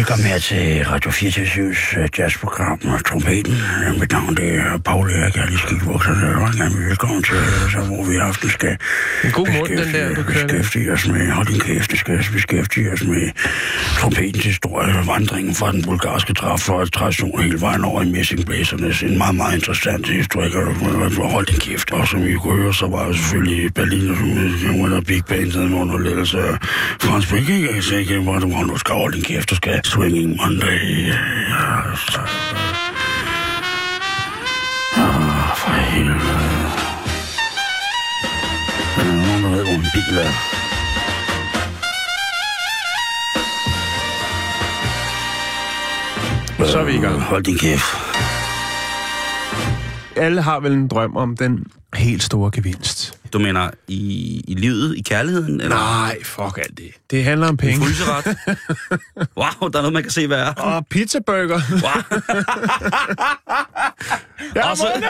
Velkommen her til Radio 24's uh, jazzprogram og trompeten. Uh, Mit navn det er Paul Erik, jeg er lige skidt vokset. Velkommen til, så, hvor vi i aften skal En god mund, den der, du beskæftige os med, hold din kæft, vi skal beskæftige os med trompetens historie, vandringen fra den bulgarske tradition hele vejen over i messingblæsernes. En meget, meget interessant historie, hold din kæft. Og som I kunne høre, så var jeg selvfølgelig Berlin, og så var der Big Band, sådan under ledelse af Frans Brikke, jeg sagde ikke, hvor du skal holde din kæft, du skal swinging Monday. Så, Ah, for helvede. Er der nogen, der ved, hvor en bil er? Så er vi i gang. Hold din kæft. Alle har vel en drøm om den helt store gevinst. Du mener i, i livet, i kærligheden? Eller Nej, fuck alt det. Det handler om en penge. fryseret? wow, der er noget, man kan se, hvad er. Og pizzaburger. Wow. Jeg Og så-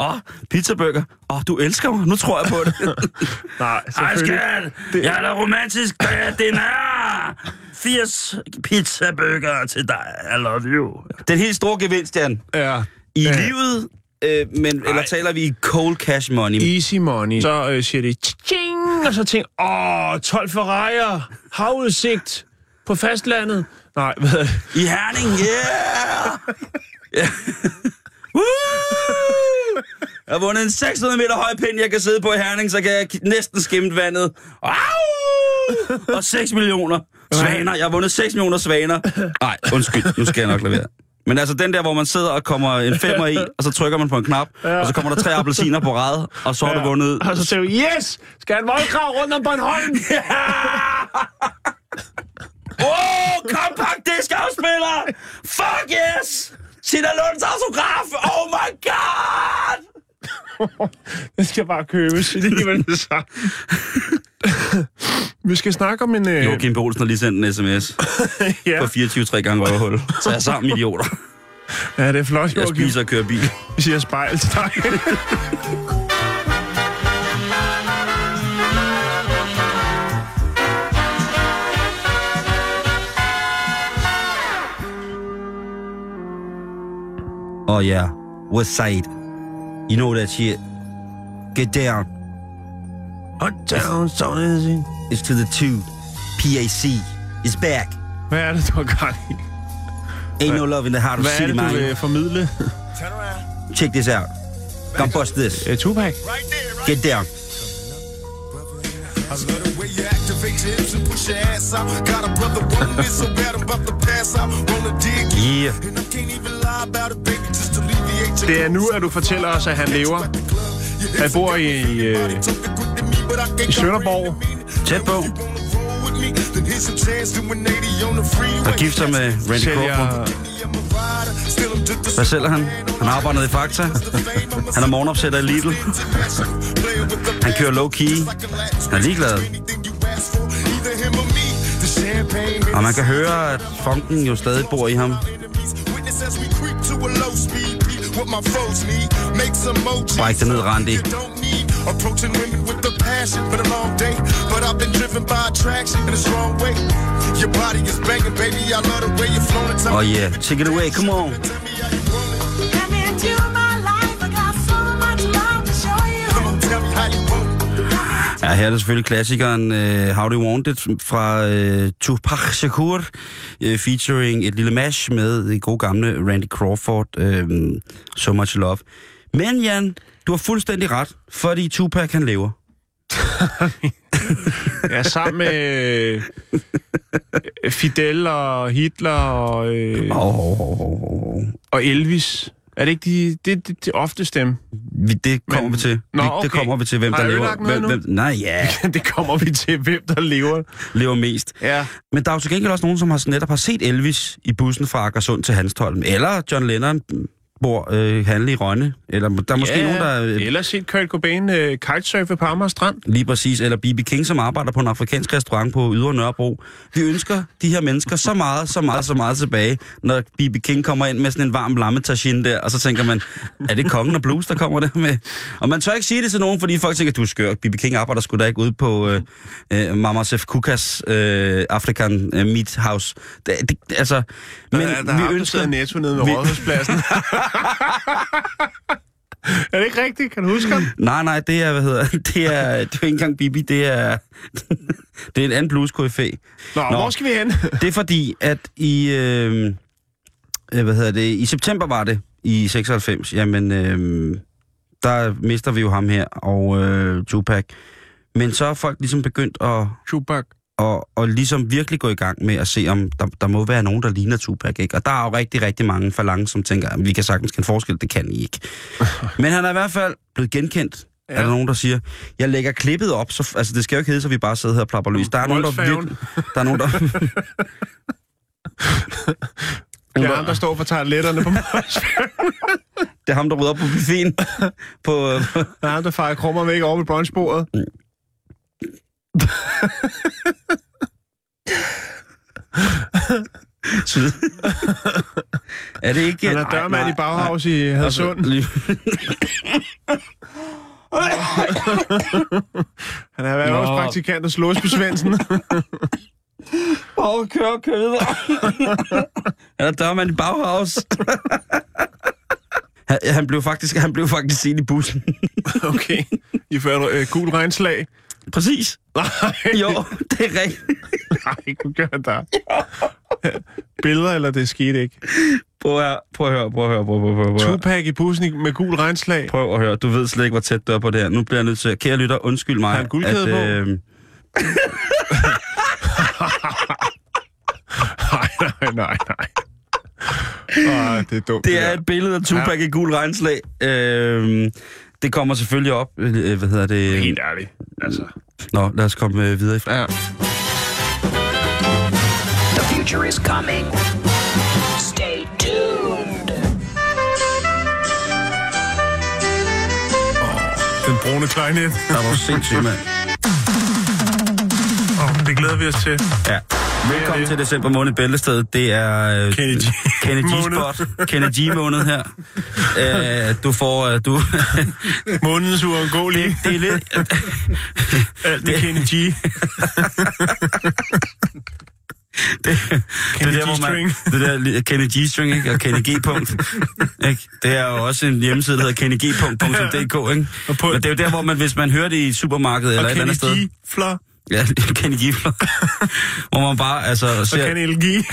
Åh, oh, pizzaburger. Åh, oh, du elsker mig. Nu tror jeg på det. Nej, Ej, selvfølgelig. skat. Jeg er da romantisk. Det er 80 pizzaburger til dig. I love you. Den helt store gevinst, Jan. Ja. I Ja. livet, øh, men, eller taler vi i cold cash money? Easy money. Så øh, siger de, tjing, og så tænker åh, 12 Ferrari'er, havudsigt på fastlandet. Nej, hvad? I Herning, yeah! Woo! Jeg har vundet en 600 meter høj pind, jeg kan sidde på i Herning, så kan jeg næsten skimme vandet. Au! Og 6 millioner svaner. Jeg har vundet 6 millioner svaner. Nej, undskyld, nu skal jeg nok lade være. Men altså den der, hvor man sidder og kommer en femmer i, og så trykker man på en knap, og så kommer der tre appelsiner på rad, og så har du vundet... Og så siger du, yes, skal en voldgrav rundt om Bornholm? Åh, oh, compact disc afspiller! Fuck yes! Sina Lunds autograf! Oh my god! Den skal bare købes. Det er det samme. Vi skal snakke om en... Øh, Joachim B. Olsen har lige sendt en sms ja. på 24 3 gange røvhul. Så jeg er sammen, idioter. ja, det er flot, Jeg Joachim. spiser og kører bil. Vi siger spejl til dig. Oh yeah, West Side. You know that shit. Get down. Hot down, so is it? It's to the two. PAC is back. Hvad er det, du har gang i? Ain't no love in the heart of Hvad er city, det, du man. vil formidle? Check this out. Come bust this. Uh, Tupac? Get down. I love the way you activate hips and push your ass out. Got a brother wanting it so bad I'm about to pass out. Wanna dig Yeah. and I can't even lie about it, baby. Just alleviate your Det er nu, at du fortæller os, at han lever. Han bor i, øh, i Sønderborg. Tæt på. Og gifter med Randy Crawford. Sælger... Hvad sælger han? Han arbejder i Fakta. Han er morgenopsætter i Lidl. Han kører low key. Han er ligeglad. Og man kan høre, at funken jo stadig bor i ham. Bræk det ned, Randy. Approaching women with the passion, been a long day, but I've been driven by attraction in the wrong way. Your body is banging, baby. I love the way you're flowing. Oh yeah, take it away, come on. Ja, her er det selvfølgelig klassikeren uh, How Do You Want It fra uh, Tupac Shakur, uh, featuring et lille mash med det gode gamle Randy Crawford, uh, So Much Love. Men Jan, du har fuldstændig ret, fordi Tupac han lever. Ja, sammen med Fidel og Hitler og, øh, oh, oh, oh, oh. og Elvis. Er det ikke de, det, det, det ofte stemme? Vi, det kommer Men- vi til. Nå, okay. Det kommer vi til, hvem der lever. Hvem, hvem, nej, ja, det kommer vi til, hvem der lever. lever mest. Ja. Men der er jo til gengæld også nogen, som har netop har set Elvis i bussen fra Akersund til Hanstholm, eller John Lennon bor, øh, handle i Rønne. Eller der er måske ja, nogen, der... Øh, Eller set Kurt Cobain øh, kitesurfe på Amager Strand. Lige præcis. Eller B.B. King, som arbejder på en afrikansk restaurant på Ydre Nørrebro. Vi ønsker de her mennesker så meget, så meget, så meget tilbage, når B.B. King kommer ind med sådan en varm lammetagine der, og så tænker man, er det kongen og blues, der kommer der med? Og man tør ikke sige det til nogen, fordi folk tænker, du er skør. B.B. King arbejder sgu da ikke ude på øh, øh, Mama Sef Kukas øh, African øh, Meat House. Det, det, altså, men der, der vi ønsker... Netto nede ved Rådhuspladsen. er det ikke rigtigt? Kan du huske ham? Nej, nej, det er, hvad hedder, det er, det er ikke engang Bibi, det er, det er en anden blues Nå, Nå. Nå, hvor skal vi hen? Det er fordi, at i, øh, øh, hvad hedder det, i september var det, i 96, jamen, øh, der mister vi jo ham her, og øh, Tupac. Men så er folk ligesom begyndt at, Tupac. Og, og ligesom virkelig gå i gang med at se, om der, der må være nogen, der ligner Tupac, ikke? Og der er jo rigtig, rigtig mange falange, som tænker, at vi kan sagtens kende forskel, det kan I ikke. Men han er i hvert fald blevet genkendt, ja. er der nogen, der siger. Jeg lægger klippet op, så, altså det skal jo ikke hedde, så vi bare sidder her og plapper løs. Der er nogen, der virkelig, der er nogen, der... Det er ham, der står for toiletterne på det er ham, der rydder op på buffeten. på, øh, Det er ham, der fejrer krummer væk over ved brunchbordet. Syd. er det ikke... Han er dørmand nej, i Bauhaus i Hadsund. Altså, Han er erhvervspraktikant hos Låsby Svendsen. Åh, kør, kør videre. Han er dørmand i Bauhaus. han, han blev faktisk, han blev faktisk set i bussen. okay. I fører øh, gul regnslag. Præcis. Nej, Jo, det er rigtigt. nej, du gør der. Billeder, eller det skete ikke. Prøv at, prøv at høre, prøv at høre, prøv at høre, prøv at høre. Tupac i bussen med gul regnslag. Prøv at høre, du ved slet ikke, hvor tæt du er på det her. Nu bliver jeg nødt til at... Kære lytter, undskyld mig. Har han på? øh, Nej, nej, nej, nej. Åh, det er dumt. det er et billede af Tupac i gul regnslag. Øh, det kommer selvfølgelig op. Øh, hvad hedder det? Helt ærligt. Altså. Nå, lad os komme øh, videre. Ja. The future is coming. Stay tuned. Den brune klejnet. Der var sindssygt, mand. Oh, det glæder vi os til. Ja. Velkommen til december måned i Bæltestedet. Det er øh, Kenny G. Kenny G Måned. spot. Kenny G måned her. Øh, du får øh, du Månedens uundgåelige. det er lidt Alt med Kenny G. det, det Kenny er der, hvor man, det der Kenny G-string, ikke? Og Kenny G. punkt. Ikke? Det er jo også en hjemmeside, der hedder kennygpunkt.dk, ikke? Og på- Men det er jo der, hvor man, hvis man hører det i et supermarked eller Og et eller Kenny andet sted. G. Flor. Ja, Kenny G. hvor man bare, altså, Og ser, Kenny LG.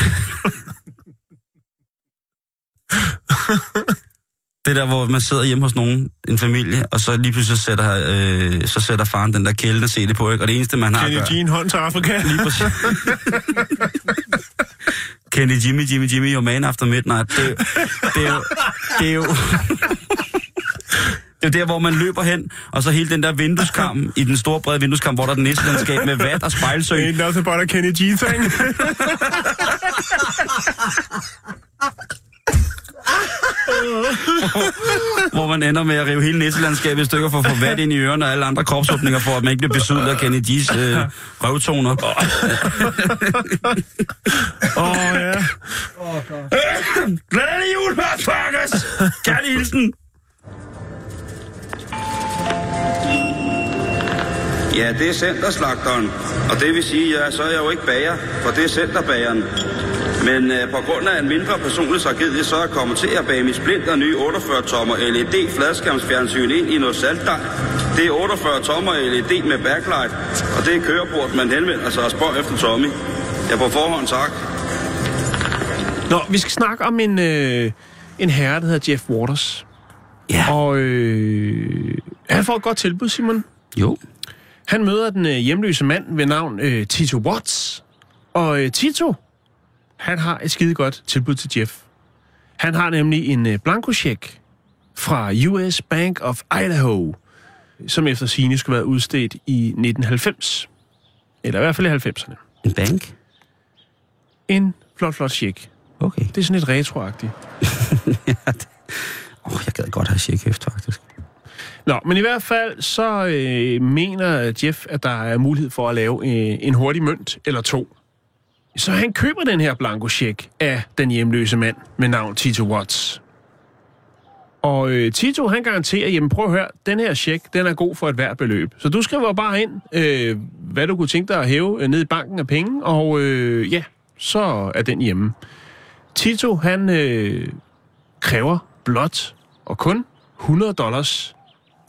Det der, hvor man sidder hjemme hos nogen, en familie, og så lige pludselig så sætter, øh, så sætter faren den der kældende CD på, ikke? Og det eneste, man har Kenny gøre... G. en hånd til Afrika. Lige præcis. Kenny Jimmy, Jimmy, Jimmy, your man after midnight. Det, det er jo... Det er jo... Det er der, hvor man løber hen, og så hele den der vindueskarm, i den store brede vindueskarm, hvor der er den næstlandskab med vat og spejlsø. Ain't nothing but a Kenny G thing. hvor man ender med at rive hele næselandskabet i stykker for at få vat ind i ørerne og alle andre kropsåbninger, for at man ikke bliver besudlet af Kenny G's øh, røvtoner. Åh, oh, ja. Glædelig jul, motherfuckers! Kærlig hilsen! Ja, det er centerslagteren. Og det vil sige, ja, så er jeg jo ikke bager, for det er centerbageren. Men øh, på grund af en mindre personlig tragedie, så er jeg kommet til at bage mit splinter nye 48-tommer LED fladskærmsfjernsyn ind i noget saltdej. Det er 48 tommer LED med backlight, og det er kørebord, man henvender sig og spørger efter Tommy. Ja, på forhånd tak. Nå, vi skal snakke om en, øh, en herre, der hedder Jeff Waters. Ja. Og øh, han får et godt tilbud, Simon. Jo. Han møder den øh, hjemløse mand ved navn øh, Tito Watts. Og øh, Tito, han har et skide godt tilbud til Jeff. Han har nemlig en øh, blankocheck fra US Bank of Idaho, som efter sine skulle være udstedt i 1990. Eller i hvert fald i 90'erne. En bank? En flot, flot check. Okay. Det er sådan lidt retroagtigt. Åh, oh, jeg gad godt have checkhæft, faktisk. Nå, men i hvert fald så øh, mener Jeff, at der er mulighed for at lave øh, en hurtig mønt eller to. Så han køber den her blankocheck af den hjemløse mand med navn Tito Watts. Og øh, Tito, han garanterer, jamen prøv at høre, den her check, den er god for et hvert beløb. Så du skriver bare ind, øh, hvad du kunne tænke dig at hæve øh, ned i banken af penge, og øh, ja, så er den hjemme. Tito, han øh, kræver blot og kun 100 dollars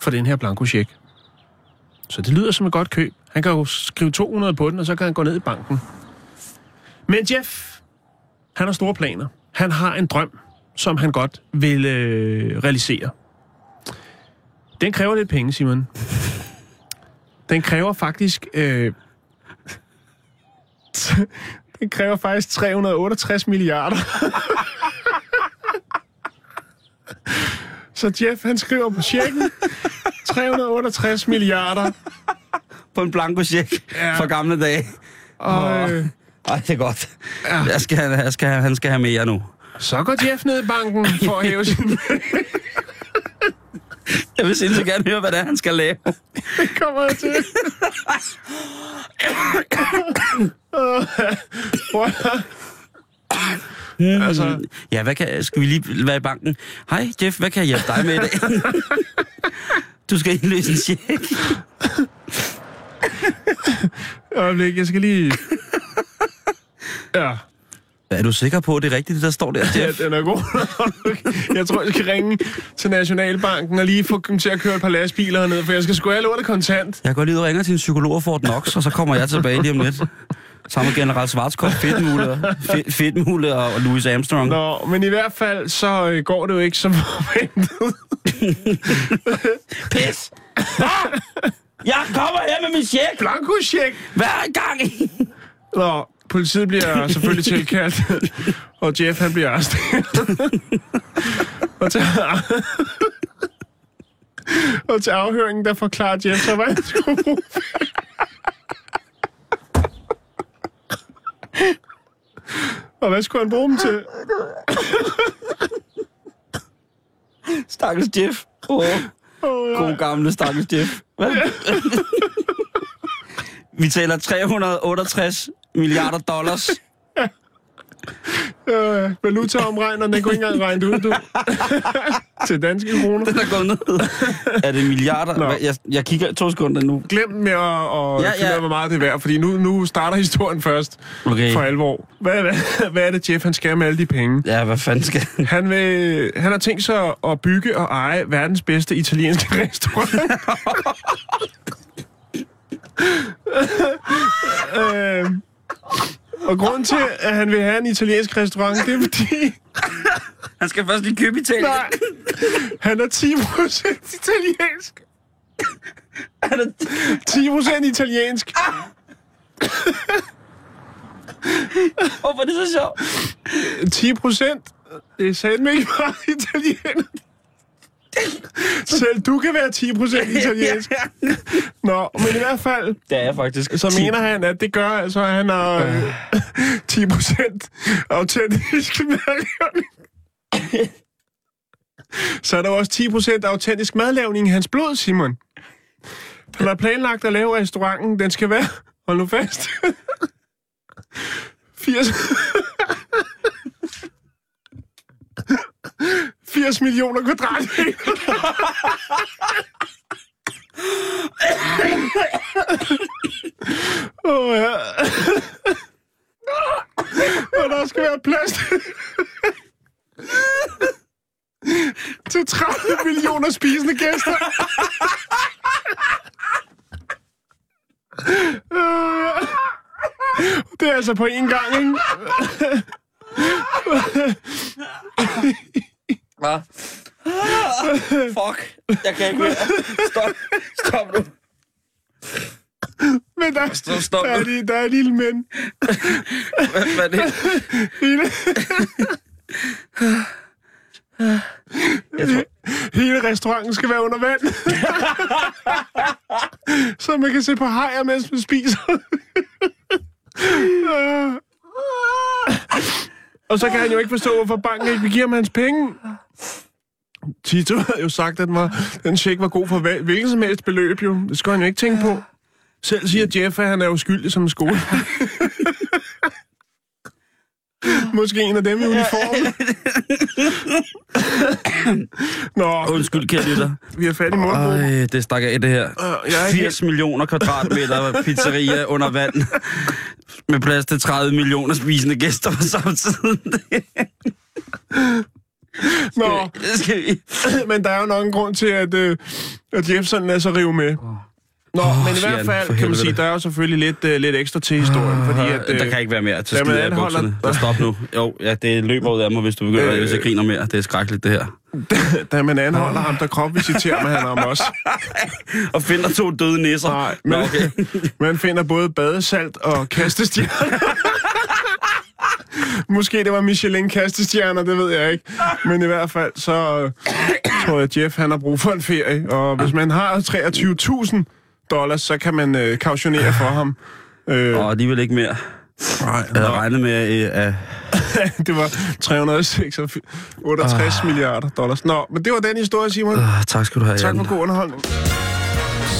for den her blanko check. Så det lyder som et godt køb. Han kan jo skrive 200 på den, og så kan han gå ned i banken. Men Jeff, han har store planer. Han har en drøm, som han godt vil øh, realisere. Den kræver lidt penge, Simon. Den kræver faktisk... Øh, den kræver faktisk 368 milliarder. Så Jeff, han skriver på checken 368 milliarder. På en blanko check Ja. fra gamle dage. Og øh, Ej, det er godt. Ja. Jeg skal, jeg skal, han skal have mere nu. så går Jeff ned i banken for at hæve sin... Jeg vil sindssygt gerne høre, hvad det er, han skal lave. Det kommer jeg til. Prøv at- altså, Ja, hvad kan, skal vi lige være i banken? Hej, Jeff, hvad kan jeg hjælpe dig med i dag? du skal indløse en check. øjeblik, jeg skal lige... Ja, Er du sikker på, at det er rigtigt, det der står der, ja Jeff? den er god. jeg tror, jeg skal ringe til Nationalbanken og lige få dem til at køre et par lastbiler hernede, for jeg skal sgu have lortet kontant. Jeg går lige ud og ringer til en psykolog og får et Nox, og så kommer jeg tilbage lige om lidt. Sammen med General Schwarzkopf, Fedtmule, Fe- Fedtmule og Louis Armstrong. Nå, men i hvert fald, så øh, går det jo ikke som forventet. Pis! Ah! Jeg kommer her med min check! Blanko-check! Hver gang! Nå, politiet bliver selvfølgelig tilkaldt, og Jeff han bliver arresteret. og, til, og til afhøringen, der forklarer Jeff så, hvad han skulle bruge. Og hvad skulle han bruge dem til? Stakkels Jeff. Åh, Oh, god gamle stakkels Jeff. Hvad? Vi taler 368 milliarder dollars. Øh, valutaomregneren, den kunne ikke engang regne ud, du. til danske kroner. Den er gået ned. Er det milliarder? Nå. Jeg, jeg kigger to sekunder nu. Glem med at, at Ja, ja, finde hvor meget det er værd, fordi nu, nu starter historien først Okay. for alvor. Hvad, hvad, hvad er det, Jeff, han skal med alle de penge? Ja, hvad fanden skal Han, vil, han har tænkt sig at bygge og eje verdens bedste italienske restaurant. øh, og grunden til, at han vil have en italiensk restaurant, det er fordi, Han skal først lige købe Italien. nej, han er 10% italiensk. Han er 10% italiensk. Hvorfor er det så sjovt? 10 procent. Det er satme ikke meget italiener. Selv du kan være 10 procent italiensk. Nå, men i hvert fald, Det er jeg faktisk. så mener han, at det gør altså, at han har øh, 10 procent autentisk madlavning. Så er der også 10 procent autentisk madlavning i hans blod, Simon. Han har planlagt at lave restauranten. Den skal være, hold nu fast, 80... 80 millioner kvadratmeter. Åh, ja. Og der skal være plads til- 30 millioner spisende gæster. Det er altså på én gang, ikke? Fuck. Jeg kan ikke mere. Stop. Stop nu. Men der, Stop, stop der, er, lige- der er lille men. Hvad, hvad er det? Hele, Jeg tror, hele restauranten skal være under vand. Så man kan se på hajer, mens man spiser. Og så kan han jo ikke forstå, hvorfor banken ikke vil give ham hans penge. Tito havde jo sagt, at den, var, den check var god for hva- hvilken som helst beløb, jo. Det skal han jo ikke tænke på. Selv siger Jeff, at han er uskyldig som en skole. Måske en af dem i uniform. Nå, Undskyld, kære lytter. vi har fat i mundbrug. Ej, det stak af det her. Øh, jeg er ikke 80 millioner kvadratmeter pizzeria under vand. Med plads til 30 millioner spisende gæster på samme tid. Nå, Det skal vi. men der er jo nok en grund til, at, øh, at Jefferson lader sig rive med. Nå, Åh, men i hvert fald kan man sige, der er jo selvfølgelig lidt, øh, lidt ekstra til historien, fordi at... der Øh, kan ikke være mere til da skide af bukserne. Der stop nu. Jo, ja, det løber ud af mig, hvis du begynder, Øh. hvis jeg griner mere. Det er skrækkeligt, det her. da man anholder ham, der kropvisiterer man ham også. Og finder to døde nisser. Nej, Nå, men okay. man finder både badesalt og kastestjerner. Måske det var Michelin kastestjerner, det ved jeg ikke. Men i hvert fald, så øh, tror jeg, at Jeff han har brug for en ferie. Og hvis man har 23.000 dollars, så kan man øh, kautionere for ham. Øh, Og alligevel ikke mere. nej, Jeg havde regnet med, øh, at... det var 368 milliarder dollars. Nå, men det var den historie, Simon. Uh, tak skal du have, Tak Jan. for god underholdning.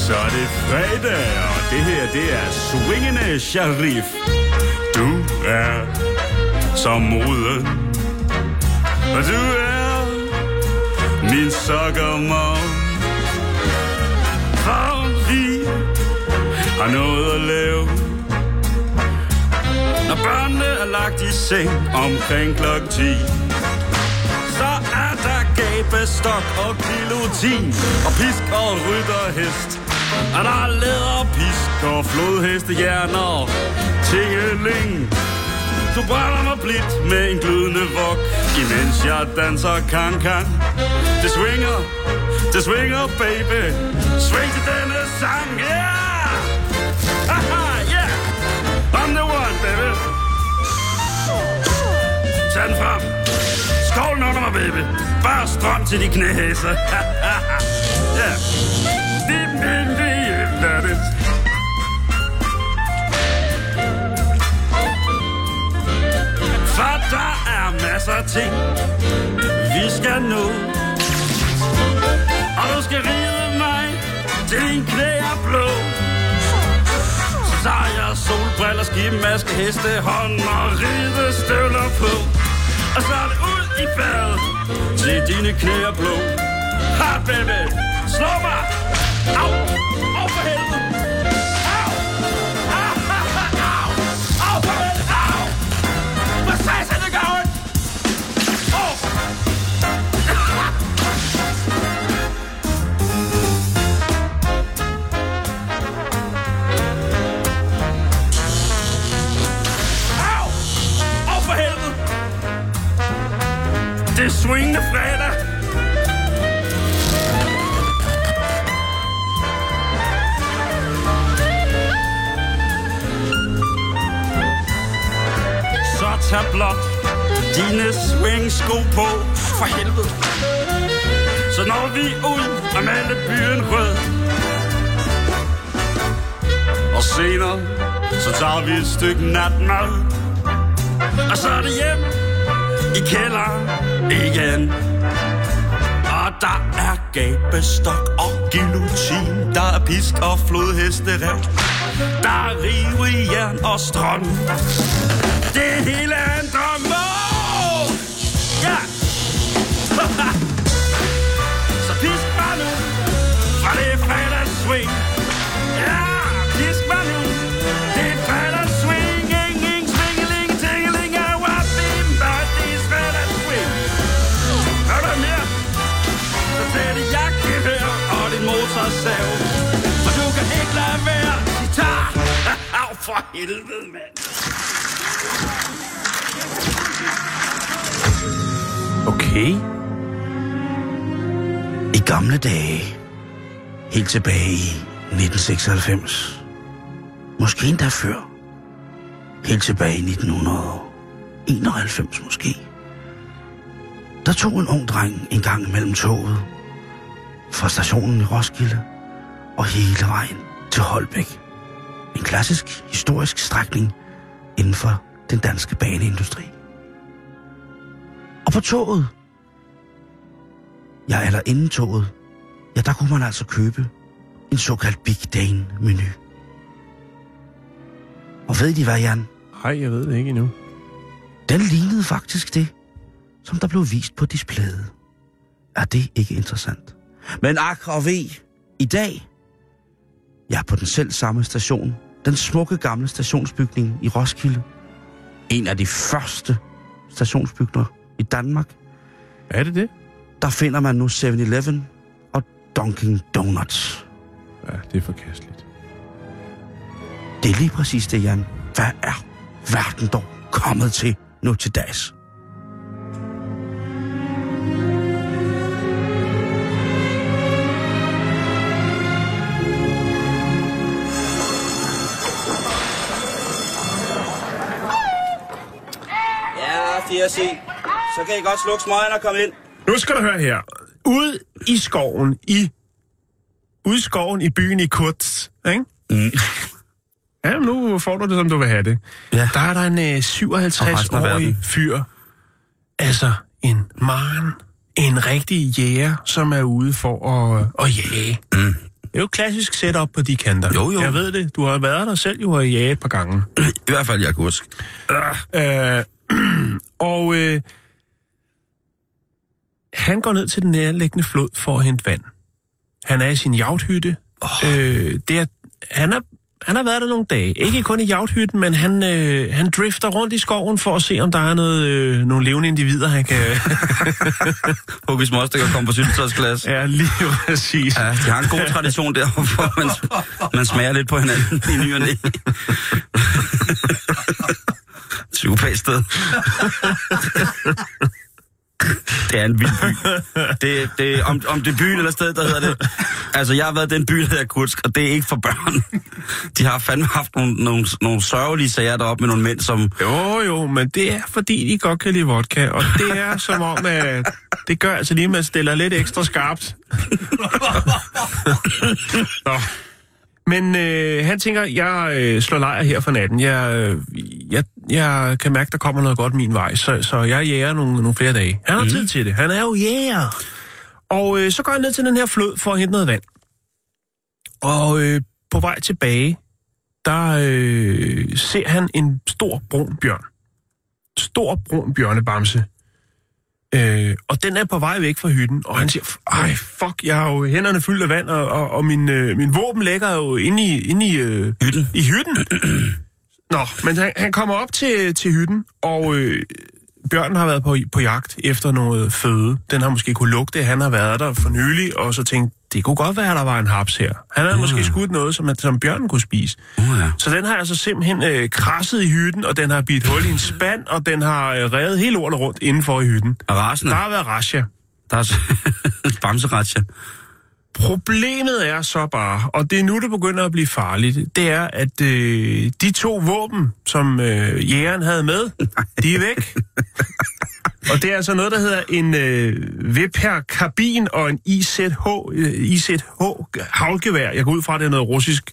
Så er det fredag, og det her, det er Swingende Sharif. Du er som moden, og du er min sokkermor. For vi har noget at lave. Når børnene er lagt i seng omkring klokken 10 så er der gabestok og kilotin Og pisk og rytterhest Og der er læderpisk og flodhestehjerner og Tingeling du brænder mig blidt med en glødende vok Imens jeg danser kan-kan Det swinger, det swinger baby Swing til denne sang, yeah! Haha, yeah! I'm the one, baby Tag den frem Skål under mig, baby. Bare strøm til de knæhæser ja. Dim, dim, er ting, vi skal nå. Og du skal ride mig til din knæ er blå. Sejr, har jeg solbriller, skimaske, hestehånd og ridestøvler på. Og så er det ud i badet til dine knæ er blå. Ha, baby! Slå mig! Au swingende fredag. Så tag blot dine swingsko på for helvede. Så når vi ud og male byen rød. Og senere, så tager vi et stykke natmad. Og så er det hjem i kælderen igen. Og der er gabestok og guillotine. Der er pisk og flodhesterev. Der er rive i jern og strøm. Det hele er en helvede, mand. Okay. I gamle dage, helt tilbage i 1996, måske endda før, helt tilbage i 1991 måske, der tog en ung dreng en gang mellem toget fra stationen i Roskilde og hele vejen til Holbæk. En klassisk historisk strækning inden for den danske baneindustri. Og på toget, Ja, eller inden toget, ja, der kunne man altså købe en såkaldt Big Dane-menu. Og ved de hvad, Jan? Nej, jeg ved det ikke endnu. Den lignede faktisk det, som der blev vist på displayet. Er det ikke interessant? Men ak og ved, i dag, ja, på den selv samme station, den smukke gamle stationsbygning i Roskilde, en af de første stationsbygninger i Danmark, Er det det? der finder man nu 7-Eleven og Dunkin' Donuts. Ja, det er forkasteligt. Det er lige præcis det, Jan. Hvad er verden dog kommet til nu til dags? Ja, 4C. Så kan I godt slukke smøgen og komme ind. Nu skal du høre her. Ude i skoven i... Ude i skoven i byen i Kurtz, ikke? Mm. Ja, nu får du det, som du vil have det. Ja. Der er der en øh, Og resten af 57-årig verden. fyr. Altså, en man. En rigtig jæger, som er ude for at, at jage. Mm. Det er jo klassisk setup på de kanter. Jo, jo. Jeg ved det. Du har været der selv jo og jaget et par gange. I hvert fald, jeg kan huske. Øh, og øh, han går ned til den nærliggende flod for at hente vand. Han er i sin jagthytte. Oh. Øh, det er, han, er, han har været der nogle dage. Ikke kun i jagthytten, men han, øh, han drifter rundt i skoven for at se, om der er noget, øh, nogle levende individer, han kan... Hugges Moster kan komme på syltetøjsglas. ja, lige præcis. Ja, de har en god tradition der, hvor man, man smager lidt på hinanden i ny og næ. Psykopat sted. Det er en vild by. Det, det, om, om det er byen eller sted, der hedder det. Altså, jeg har været i den by, der hedder Kursk, og det er ikke for børn. De har fandme haft nogle, nogle, nogle sørgelige sager deroppe med nogle mænd, som... Jo, jo, men det er fordi, de godt kan lide vodka, og det er som om, at det gør altså lige, at man stiller lidt ekstra skarpt. Nå. Men øh, han tænker, jeg øh, slår lejr her for natten. Jeg, øh, jeg, jeg kan mærke, der kommer noget godt min vej, så, så jeg jæger nogle, nogle flere dage. Han har mm. tid til det. Han er jo jæger. Og øh, så går han ned til den her flod for at hente noget vand. Og øh, på vej tilbage, der øh, ser han en stor brun bjørn. Stor brun bjørnebamse. Øh, og den er på vej væk fra hytten, og han siger, ej, fuck, jeg har jo hænderne fyldt af vand, og, og, og min, øh, min våben ligger jo inde i, inde i, øh, Hytten. i hytten. Nå, men han, han kommer op til, til hytten, og øh, bjørnen har været på, på jagt efter noget føde. Den har måske kunne lugte, han har været der for nylig, og så tænkt, det kunne godt være, at der var en haps her. Han havde måske skudt noget, som, som bjørnen kunne spise. Uh, ja. Så den har altså simpelthen øh, krasset i hytten, og den har bidt hul i en spand, og den har øh, revet hele lortet rundt indenfor i hytten. Rasende. Der har været rasja. Der er bamseratja. Problemet er så bare, og det er nu, det begynder at blive farligt, det er, at øh, de to våben, som øh, jægeren havde med, de er væk. Og det er altså noget, der hedder en øh, Viper Karbin og en IZH, øh, IZH havlgevær. Jeg går ud fra, at det er noget russisk.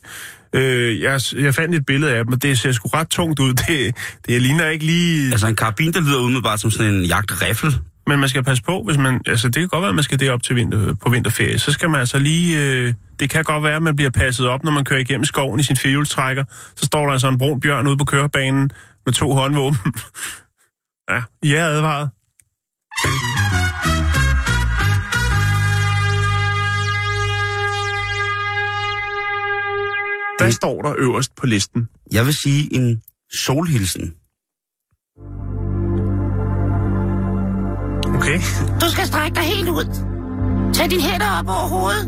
Øh, jeg, jeg fandt et billede af dem, og det ser sgu ret tungt ud. Det, det ligner ikke lige... Altså en karabin, der lyder umiddelbart som sådan en jagtriffel. Men man skal passe på, hvis man... Altså, det kan godt være, at man skal derop til vinter, på vinterferie. Så skal man altså lige... Øh, det kan godt være, at man bliver passet op, når man kører igennem skoven i sin firehjulstrækker. Så står der altså en brun bjørn ude på kørebanen med to håndvåben. ja, I er advaret. Hvad står der øverst på listen? Jeg vil sige en solhilsen. Okay. Du skal strække dig helt ud. Tag dine hænder op over hovedet,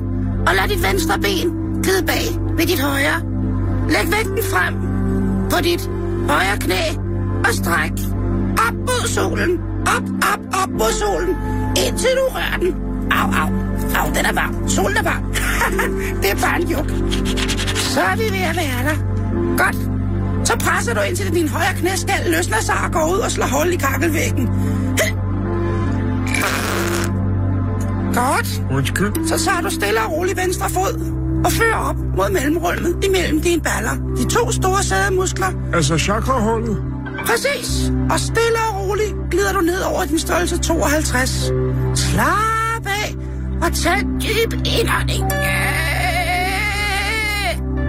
og lad dit venstre ben glide bag ved dit højre. Læg vægten frem på dit højre knæ, og stræk op mod solen. Op, op, op mod solen, indtil du rører den. Au, au, au, den er varm. Solen er varm. det er bare en juk. Så er vi ved at være der. Godt. Så presser du indtil din højre knæskal løsner sig og går ud og slår hul i kakkelvæggen. Godt. Undskyld. Så tager du stille og roligt venstre fod og fører op mod mellemrummet imellem dine baller. De to store sædemuskler. Altså chakrahullet. Præcis. Og stille og roligt glider du ned over din størrelse 52. Slap af og tag en dyb indånding.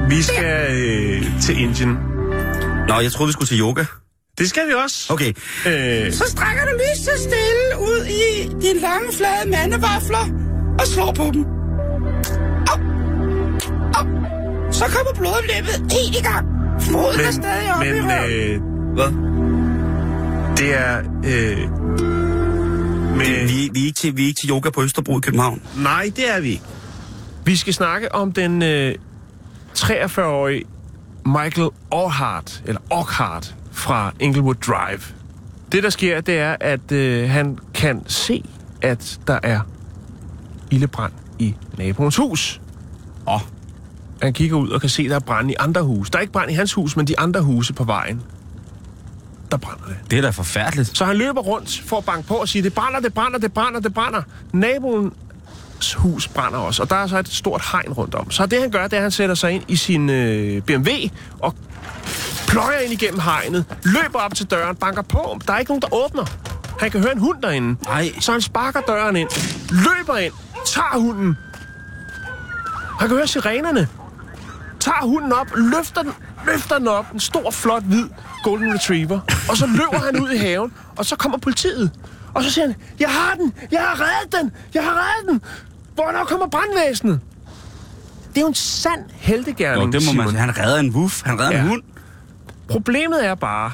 Vi skal øh, til Indien. Nå, jeg troede, vi skulle til yoga. Det skal vi også. Okay. Øh, Så strækker du lige så stille ud i de lange, flade mandevafler og slår på dem. Op. Op. Så kommer blodomløbet helt i gang. Foden er stadig oppe i men røven. øh, Hvad? Det er... Øh, med, Vi, vi, er ikke til, vi er ikke til yoga på Østerbro i København. Nej, det er vi ikke. Vi skal snakke om den øh, 43-årige Michael Orhart, eller Orkhart, fra Inglewood Drive. Det, der sker, det er, at øh, han kan se, at der er ildebrand i naboens hus. Åh. Han kigger ud og kan se, at der er brand i andre huse. Der er ikke brand i hans hus, men de andre huse på vejen. Der brænder det. Det er da forfærdeligt. Så han løber rundt for at banke på og sige, det brænder, det brænder, det brænder, det brænder. Naboens hus brænder også, og der er så et stort hegn rundt om. Så det han gør, det er, at han sætter sig ind i sin øh, BMW og pløjer ind igennem hegnet, løber op til døren, banker på. Der er ikke nogen, der åbner. Han kan høre en hund derinde. Nej. Så han sparker døren ind, løber ind, tager hunden. Han kan høre sirenerne. Tager hunden op, løfter den, løfter den op. En stor, flot, hvid golden retriever. Og så løber han ud i haven, og så kommer politiet. Og så siger han, jeg har den, jeg har reddet den, jeg har reddet den. Hvornår kommer brandvæsenet? Det er jo en sand heltegærning, Jo, det må man sige. Han redder en wuff. Han redder ja. en hund. Problemet er bare,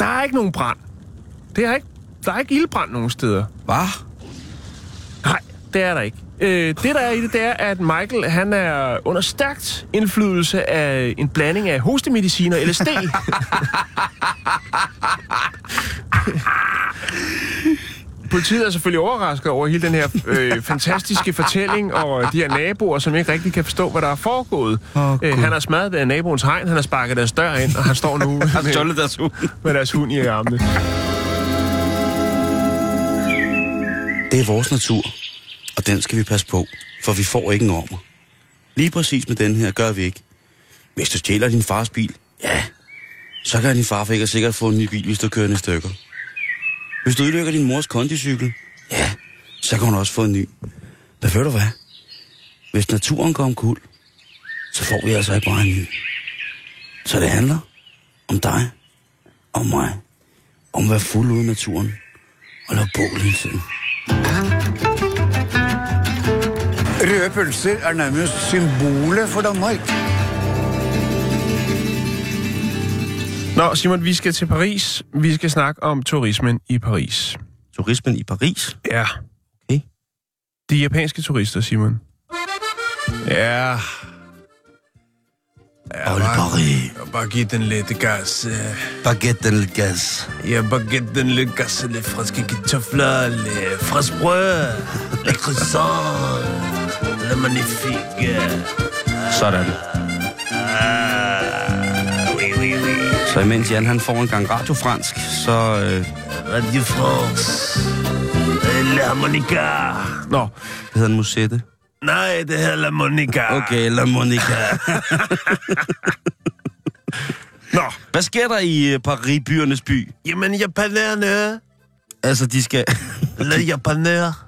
der er ikke nogen brand. Det er ikke, der er ikke ildbrand nogen steder. Hvad? Nej, det er der ikke. Øh, det, der er i det, det er, at Michael han er under stærkt indflydelse af en blanding af hostemedicin og LSD. Politiet er selvfølgelig overrasket over hele den her øh, fantastiske fortælling, og de her naboer, som ikke rigtig kan forstå, hvad der er foregået. Åh, øh, Gud. han har smadret øh, naboens hegn, han har sparket deres dør ind, og han står nu Han med, deres hund. med deres hund i armene. Det er vores natur, og den skal vi passe på, for vi får ikke en ormer. Lige præcis med den her gør vi ikke. Hvis du stjæler din fars bil, ja, så kan din farfar ikke sikkert få en ny bil, hvis du kører i stykker. Hvis du ødelægger din mors kondicykel, ja, så kan hun også få en ny. Men ved du hvad? Hvis naturen går omkuld, så får vi altså ikke bare en ny. Så det handler om dig, om mig, om at være fuld ude i naturen og lave bål hele tiden. Røde pølser er nærmest symbolet for Danmark. Nå, Simon, vi skal til Paris. Vi skal snakke om turismen i Paris. Turismen i Paris? Ja. Okay. De japanske turister, Simon. Ja. Ja, Ole Paris. bare giv den lidt gas. øh. Baguette den lidt gas. Ja, bare giv den lidt gas, lidt franske kartofler, lidt frisk brød, lidt croissant, magnifique. Sådan. Så imens Jan han får en gang radiofransk, så... Øh, Radio France. Øh, La harmonica. Nå, det hedder en musette. nej, det hedder La Monica. Okay, La Monica. Nå, Hvad sker der i øh, Paris, byernes by? jamen japanerne. Altså, de skal... Le japanør.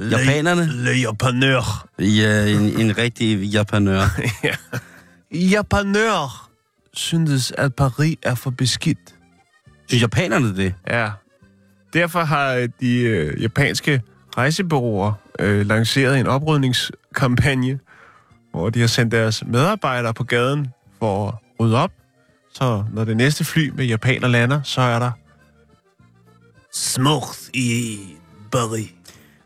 Le- Japanerne? Le japanør. Ja, en, en rigtig japanør. ja. Japanør syntes, at Paris er for beskidt. Synes japanerne det? Ja. Derfor har øh, de øh, japanske rejsebureauer øh, lanceret en oprydningskampagne, hvor de har sendt deres medarbejdere på gaden for at rydde op. Så når det næste fly med japaner lander, så er der smukt i Paris.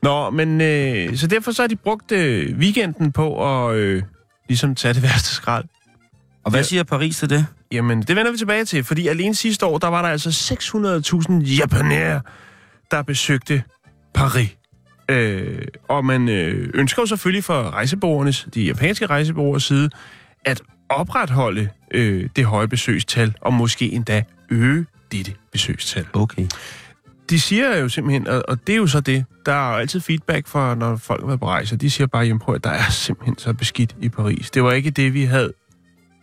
Nå, men øh, så derfor så har de brugt øh, weekenden på at øh, ligesom tage det værste skrald. Og hvad Ja. siger Paris til det? Jamen, det vender vi tilbage til, fordi alene sidste år, der var der altså 600.000 japanere, der besøgte Paris. Øh, og man øh, ønsker jo selvfølgelig fra rejsebureauernes, de japanske rejsebureauers side, at opretholde øh, det høje besøgstal, og måske endda øge dette besøgstal. Okay. De siger jo simpelthen, og, og det er jo så det, der er altid feedback fra, når folk har været på rejse, de siger bare, jamen prøv at der er simpelthen så beskidt i Paris. Det var ikke det, vi havde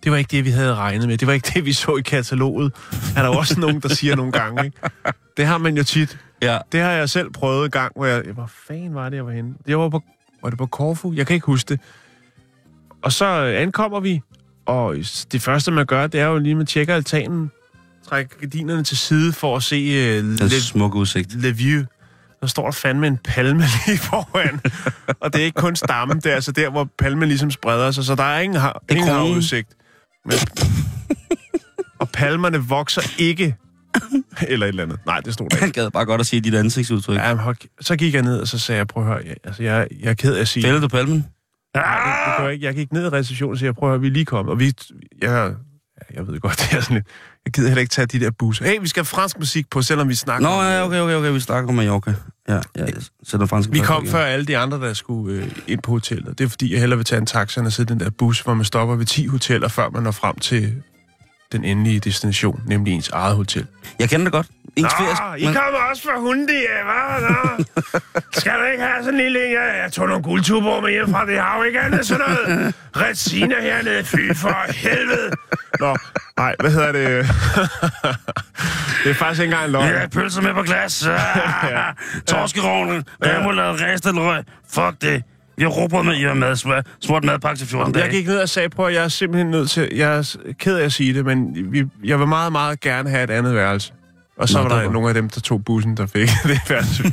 det var ikke det, vi havde regnet med. Det var ikke det, vi så i kataloget. Er der også nogen, der siger nogle gange, ikke? Det har man jo tit. Ja. Det har jeg selv prøvet en gang, hvor jeg... Hvor fanden var det, jeg var henne? Det var på, var det på Korfu? Jeg kan ikke huske det. Og så ankommer vi, og det første, man gør, det er jo lige, man tjekker altanen, trækker gardinerne til side for at se uh, Le, smukke udsigt. Le View. Der står der fandme en palme lige foran. og det er ikke kun stammen, det er altså der, hvor palmen ligesom spreder sig, så der er ingen, har, ingen havudsigt. Men, og palmerne vokser ikke. Eller et eller andet. Nej, det stod der ikke. Han gad bare godt at se dit ansigtsudtryk. Ja, hold, så gik jeg ned, og så sagde jeg, prøv at høre, jeg, altså, jeg, jeg er ked af at sige... Fælder du palmen? Nej, det, det gør jeg ikke. Jeg gik ned i receptionen og sagde, prøv at høre, vi er lige kommet. Og vi, jeg, jeg ved godt, det er sådan lidt... Jeg gider heller ikke tage de der busser. Hey, vi skal have fransk musik på, selvom vi snakker Nå, om- ja, okay, okay, okay, vi snakker om Mallorca. Ja, ja, sætter fransk Vi kom før alle de andre, der skulle øh, ind på hotellet. Det er fordi, jeg hellere vil tage en taxa end at sidde i den der bus, hvor man stopper ved 10 hoteller, før man når frem til den endelige destination, nemlig ens eget hotel. Jeg kender det godt. Ens Nå, ferie, I kommer også fra Hundi, ja, hvad? Nå. Skal du ikke have sådan en lille... Jeg, jeg tog nogle guldtuber med hjem fra det har jo ikke andet sådan noget. Retsina hernede, fy for helvede. Nå, nej, hvad hedder det? det er faktisk ikke engang en løgn. Ja, pølser med på glas. Ja. Torskerovnen. Remoulade, ristet løg. Fuck det. Har råbrød med, I har mad. Smurt, smurt madpakke til 14 dage. Jeg gik ned og sagde, prøv at jeg er simpelthen nødt til... Jeg er ked af at sige det, men vi, jeg vil meget, meget gerne have et andet værelse. Og så Nå, var det der var- nogle af dem, der tog bussen, der fik det værelse.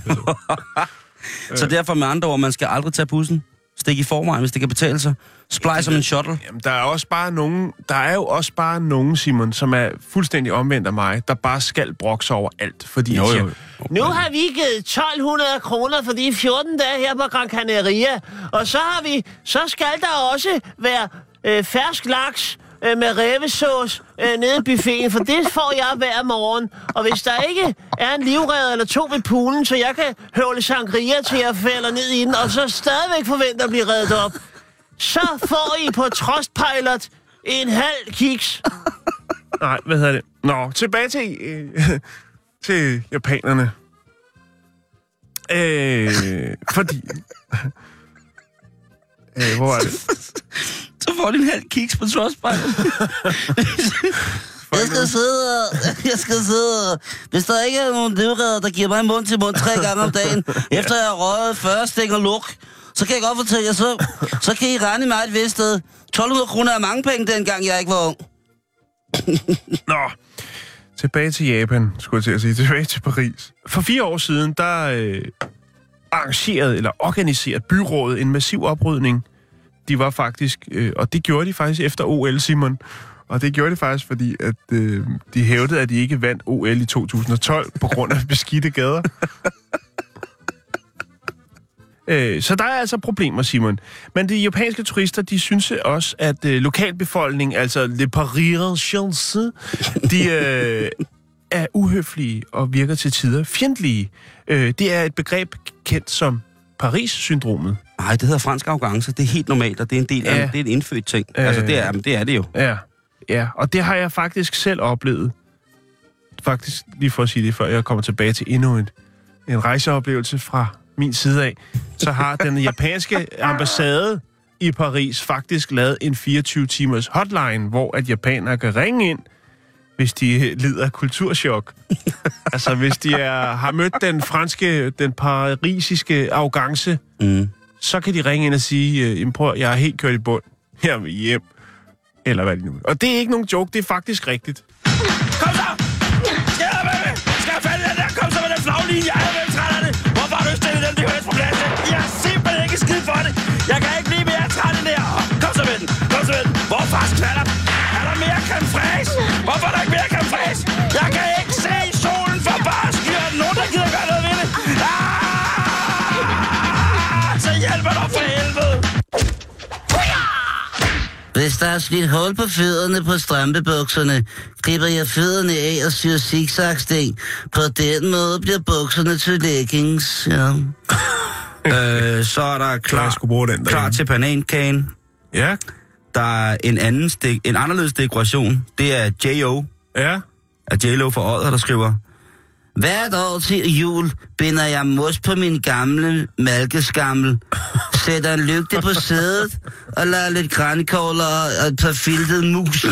Så derfor med andre ord, man skal aldrig tage bussen. Stik i forvejen, hvis det kan betale sig. Splej som en shuttle. Jamen, der er også bare nogen, der er jo også bare nogen, Simon, som er fuldstændig omvendt af mig, der bare skal brokse over alt, fordi Jo, jo. siger, Nu har vi givet 1200 kroner for de 14 dage her på Gran Canaria. Og så har vi, så skal der også være øh, fersk laks øh, med revesauce øh, nede i buffeten, for det får jeg hver morgen. Og hvis der ikke er en livredder eller to ved poolen, så jeg kan høvle sangria til jeg falder ned i den, og så stadigvæk forventer at blive reddet op, så får I på Trustpilot en halv kiks. nej, hvad hedder det? Nå, tilbage til, øh, til japanerne. Øh, fordi... Øh, hvor er det? Så får de en halv kiks på Trustpilot. Jeg skal sidde og... Jeg skal sidde og... Hvis der ikke er nogen livredder, der giver mig mund til mund tre gange om dagen, efter jeg har røget 40 stænger luk, så kan jeg godt fortælle jer, så, så kan I regne mig et vist sted. 1200 kroner er mange penge, dengang jeg ikke var ung. Nå, tilbage til Japan, skulle jeg til at sige. Tilbage til Paris. For fire år siden, der øh, arrangerede eller organiserede byrådet en massiv oprydning. De var faktisk, øh, og det gjorde de faktisk efter OL, Simon. Og det gjorde de faktisk, fordi at øh, de hævdede, at de ikke vandt OL i 2012 på grund af beskidte gader. Øh, så der er altså problemer, Simon. Men de japanske turister, de synes også, at øh, lokalbefolkningen, altså le parisiennes, de øh, er uhøflige og virker til tider fjendtlige. Øh, det er et begreb kendt som Paris-syndromet. Nej, det hedder fransk arrogance. Det er helt normalt, og det er en del af Ja. det er en indfødt ting. Øh. Altså, det er, men det er det jo. Ja, ja, og det har jeg faktisk selv oplevet. Faktisk, lige for at sige det, før jeg kommer tilbage til endnu en, en rejseoplevelse fra min side af, så har den japanske ambassade i Paris faktisk lavet en 24-timers hotline, hvor at japanere kan ringe ind, hvis de lider af kulturschok. altså, hvis de er, har mødt den franske, den parisiske arrogance, Mm. så kan de ringe ind og sige, øh, "Jamen, prøv, jeg er helt kørt i bund. Jeg vil hjem. Eller hvad det nu. Og det er ikke nogen joke, det er faktisk rigtigt. Kom så! Skal jeg? Skal jeg fælde den der? Kom så med den flaglinje. Jeg ikke skid for det. Jeg kan ikke blive mere træt end det her. Kom så med den. Kom så med den. Hvor fars skvatter? Er der mere creme fraise? Hvorfor er der ikke mere creme fraise? Jeg kan ikke se solen for bare skyer. Der nogen, der gider gøre noget ved det? Ah! Så hjælper dig for helvede. Hvis der er slidt hul på fødderne på strømpebukserne, klipper jeg fødderne af og syr zigzagsting. På den måde bliver bukserne til leggings, ja. Øh, så er der jeg klar, skulle bruge den klar derinde. til banankagen. Ja. Der er en anden stik, en anderledes dekoration. Det er J.O. Ja. af J.Lo for Odder, der skriver, Hvert år til jul binder jeg mos på min gamle malkeskammel, sætter en lygte på sædet og lader lidt grænkål og og et par filtede mus.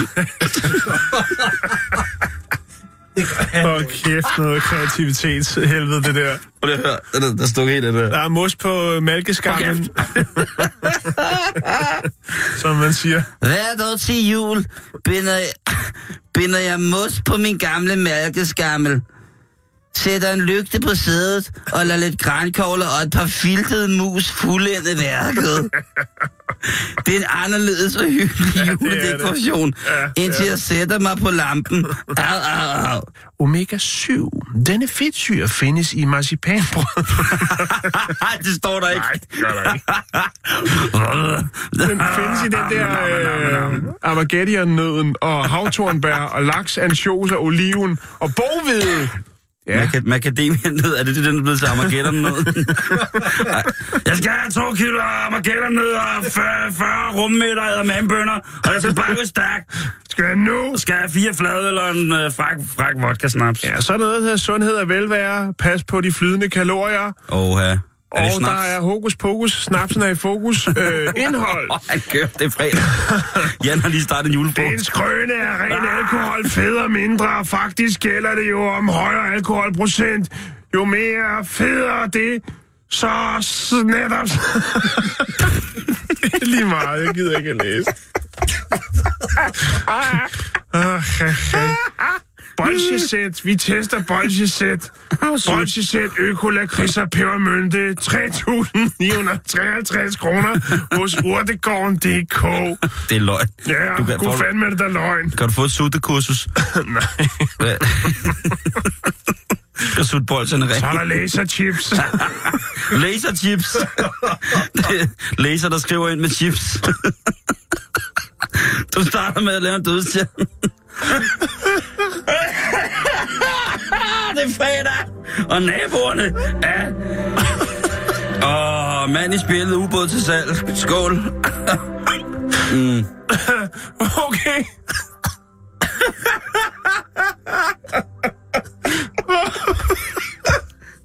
Åh, kæft, noget kreativitetshelvede, det der. Prøv lige at høre, der, der stod helt det der. Der er mos på øh, mælkeskammen. Som man siger. Hvert år til jul binder jeg, binder jeg mos på min gamle mærkeskammel. Sætter en lygte på sædet og lader lidt grænkogler og et par filtede mus fuldende værket. Det er en anderledes og hyggelig juledekoration, Ja, indtil jeg sætter mig på lampen. Au, au, au. Omega-7. Denne fedtsyre findes i marcipanbrød. det står der ikke. Nej, det ikke. Den findes i den der øh, Armageddon-nøden og havtornbær og laks, ansjos og oliven og boghvede. Ja. Macadamia-nød, er det det, den er blevet til Armageddon-nød? Jeg skal have to kilo Armageddon-nød og 40, 40 rummætter af mandbønder, og jeg skal bakke stærkt. Skal jeg nu? Skal jeg have fire flade eller en øh, frak, frak vodka-snaps? Ja, så er noget, der hedder sundhed og velvære. Pas på de flydende kalorier. Åh, ja. Er Og snaps? der er hokus pokus, snapsen er i fokus. Øh, indhold. Han kører, det er fredag. Jan har lige startet en Det er julefrokost. en skrøne af ren alkohol, fed og mindre. Faktisk gælder det jo om højere alkoholprocent. Jo mere federe det, så netop... det er lige meget, jeg gider ikke at læse. Ah, ja. Bolsjesæt, vi tester bolsjesæt. Bolsjesæt, økolakrids og pebermynte, 3.953 kroner hos urtegården.dk. Det er løgn. Ja, Du kan- god fandme det der løgn. Kan du få et suttekursus? Nej. Skal sutte bolserne Så er der rent. laserchips. Laserchips. Er Laser, der skriver ind med chips. Du starter med at lave en dødstjern. Det er fredag, og naboerne er... Åh, mand i spillet, ubåd til salg. Skål. Okay.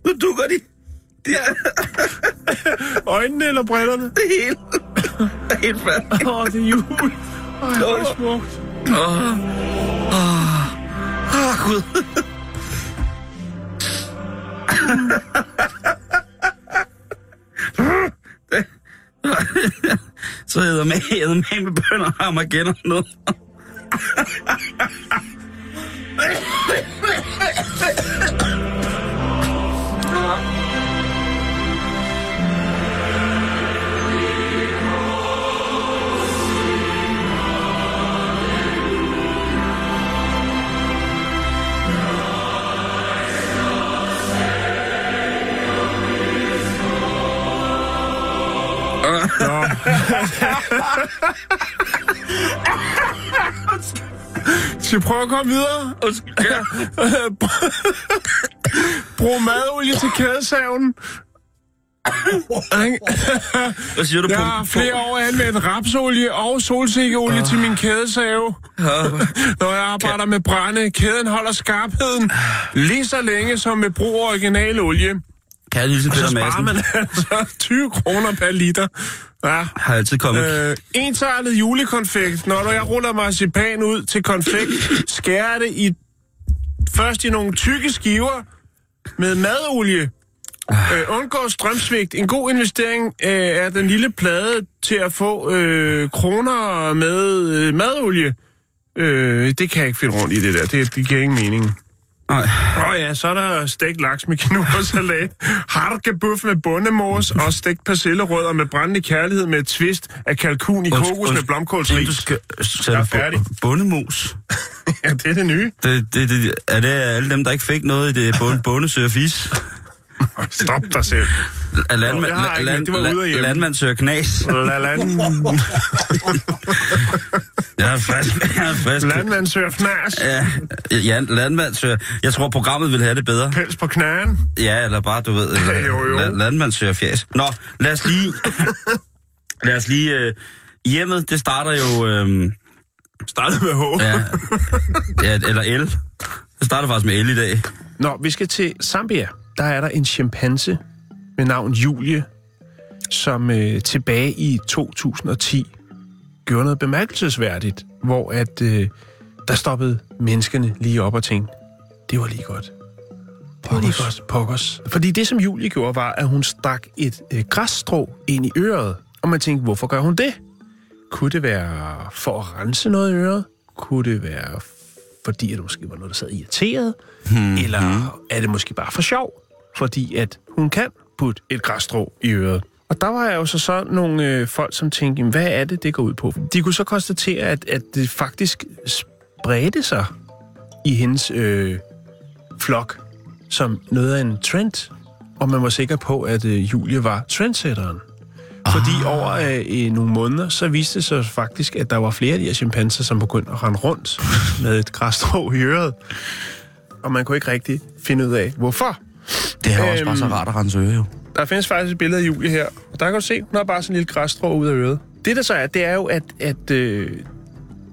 Nu dukker de. De er Øjnene eller brillerne? det hele. Det er helt færdigt. Åh, oh, det er jul. Ej, hvor smukt. Åh, åh, åh, Gud. Så hedder med, hedder med med bønder og Armageddon noget. Nå. Skal vi prøve at komme videre? Ja. Brug madolie til kædesaven. Hvad siger du Jeg har flere år anvendt rapsolie og solsikkeolie til min kædesave. Når jeg arbejder med brænde, kæden holder skarpheden lige så længe som med brug af original lige Så Peter Madsen? man altså 20 kroner per liter. Ja. Har altid kommet. Øh, ensartet julekonfekt. Når jeg ruller marcipan ud til konfekt, skærer det i, først i nogle tykke skiver med madolie. Øh, undgå strømsvigt. En god investering øh, er den lille plade til at få øh, kroner med øh, madolie. Øh, det kan jeg ikke finde rundt i det der. Det, det giver ingen mening. Nej. Åh oh ja, så er der stegt laks med quinoa-salat, harkebuff med bundemos og stegt persillerødder med brændende kærlighed med et twist af kalkun i kokos med blomkålsris. Du skal Jeg er færdig. bu- bundemos. Ja, det er det nye. Det, det, det, er det alle dem, der ikke fik noget i det bund, bundesøger fis? Stop dig selv. Landmand, Jeg har ikke- land, det var ude landmand søger knas. La land, Jeg er frisk. Jeg er frisk. landmand søger fnas. Ja, ja, landmand søger... Jeg tror, programmet vil have det bedre. Pels på knæen. Ja, eller bare, du ved... Eller, Jo, jo. la- Landmand søger fjas. Nå, lad os lige... lad os lige... Øh, hjemmet, det starter jo... Øh, Startet med H. ja, ja, eller el. Det starter faktisk med el i dag. Nå, vi skal til Zambia. Der er der en chimpanse med navn Julie, som øh, tilbage i 2010 gjorde noget bemærkelsesværdigt, hvor at øh, der stoppede menneskene lige op og tænkte, det var lige godt. Det var lige godt, pokkers. Fordi det, som Julie gjorde, var, at hun stak et øh, græsstrå ind i øret. Og man tænkte, hvorfor gør hun det? Kunne det være for at rense noget i øret? Kunne det være fordi, at det måske var noget, der sad irriteret? Hmm. Eller er det måske bare for sjov? Fordi at hun kan putte et græsstrå i øret. Og der var jo så, så nogle øh, folk, som tænkte, "Jamen, hvad er det, det går ud på? De kunne så konstatere, at, at det faktisk spredte sig i hendes øh, flok som noget af en trend. Og man var sikker på, at øh, Julie var trendsetteren. Fordi over øh, i nogle måneder, så viste det sig faktisk, at der var flere af de her chimpanser, som begyndte at rende rundt med et græsstrå i øret. Og man kunne ikke rigtig finde ud af, hvorfor. Det er også bare så Øhm, rart at rense øre, jo. Der findes faktisk et billede af Julie her, og der kan du se, hun har bare sådan en lille græsstrå ud af øret. Det der så er, det er jo, at, at øh,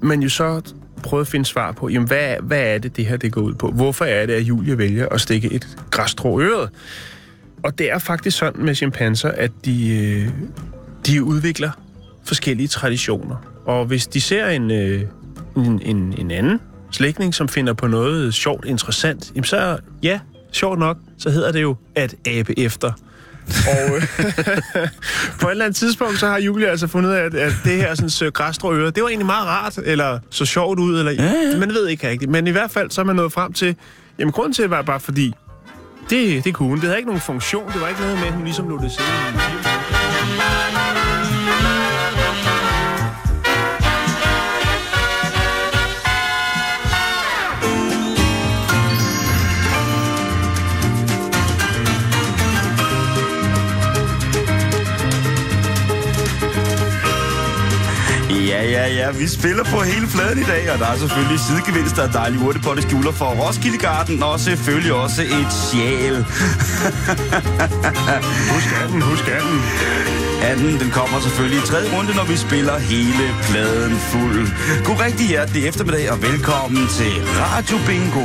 man jo så prøver at finde svar på, jamen hvad, hvad er det, det her det går ud på? Hvorfor er det, at Julie vælger at stikke et græsstrå i øret? Og det er faktisk sådan med chimpanser, at de, øh, de udvikler forskellige traditioner. Og hvis de ser en, øh, en, en, en anden slægtning, som finder på noget sjovt, interessant, jamen så, ja, sjovt nok, så hedder det jo at abe efter. Og øh, på et eller andet tidspunkt, så har Julie altså fundet ud af, at, at det her sådan, så græsstrå det var egentlig meget rart, eller så sjovt ud, eller ja, ja. man ved ikke rigtigt. Men i hvert fald, så er man nået frem til, jamen grunden til det var bare fordi, det, det kunne hun. Det havde ikke nogen funktion. Det var ikke noget med, at hun ligesom lå det sidde i en Ja. Vi spiller på hele fladen i dag, og der er selvfølgelig sidegevinster og dejlige urtepotte skjuler for Roskilde Garden, og selvfølgelig også et sjæl. Husk anden, husk anden. Anden, den kommer selvfølgelig i tredje runde, når vi spiller hele pladen fuld. God rigtig hjertelig eftermiddag, og velkommen til Radio Bingo.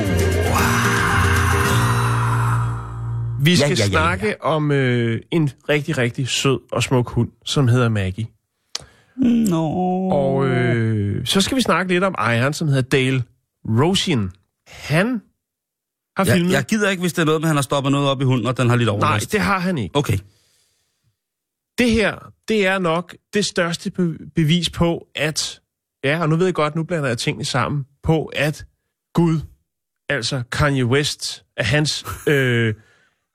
Vi skal Ja, ja, ja, ja. snakke om øh, en rigtig, rigtig sød og smuk hund, som hedder Maggie. Nå. Og øh, så skal vi snakke lidt om ejeren, som hedder Dale Rosian. Han har Jeg, filmet... jeg gider ikke, hvis det er noget med, han har stoppet noget op i hunden, og den har lidt Nej, overlast. det har han ikke. Okay. Det her, det er nok det største be- bevis på, at... Ja, og nu ved jeg godt, nu blander jeg tingene sammen. På, at Gud, altså Kanye West, at hans, øh,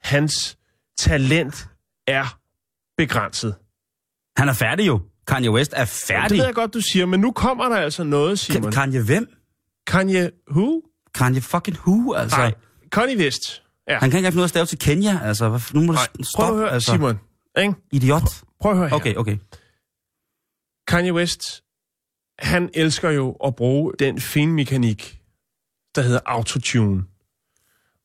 hans talent er begrænset. Han er færdig jo. Kanye West er Det færdig. ved jeg godt, du siger, men nu kommer der altså noget, Simon. Kanye hvem? Kanye who? Kanye fucking who, altså? Nej, Kanye West. Ja. Han kan ikke have noget at stave til Kenya, altså. Nu må du Nej, s- prøv stoppe, at høre, altså. Simon. Ikke? Idiot. Prøv at høre her. Okay, okay. Kanye West, han elsker jo at bruge den fine mekanik, der hedder autotune.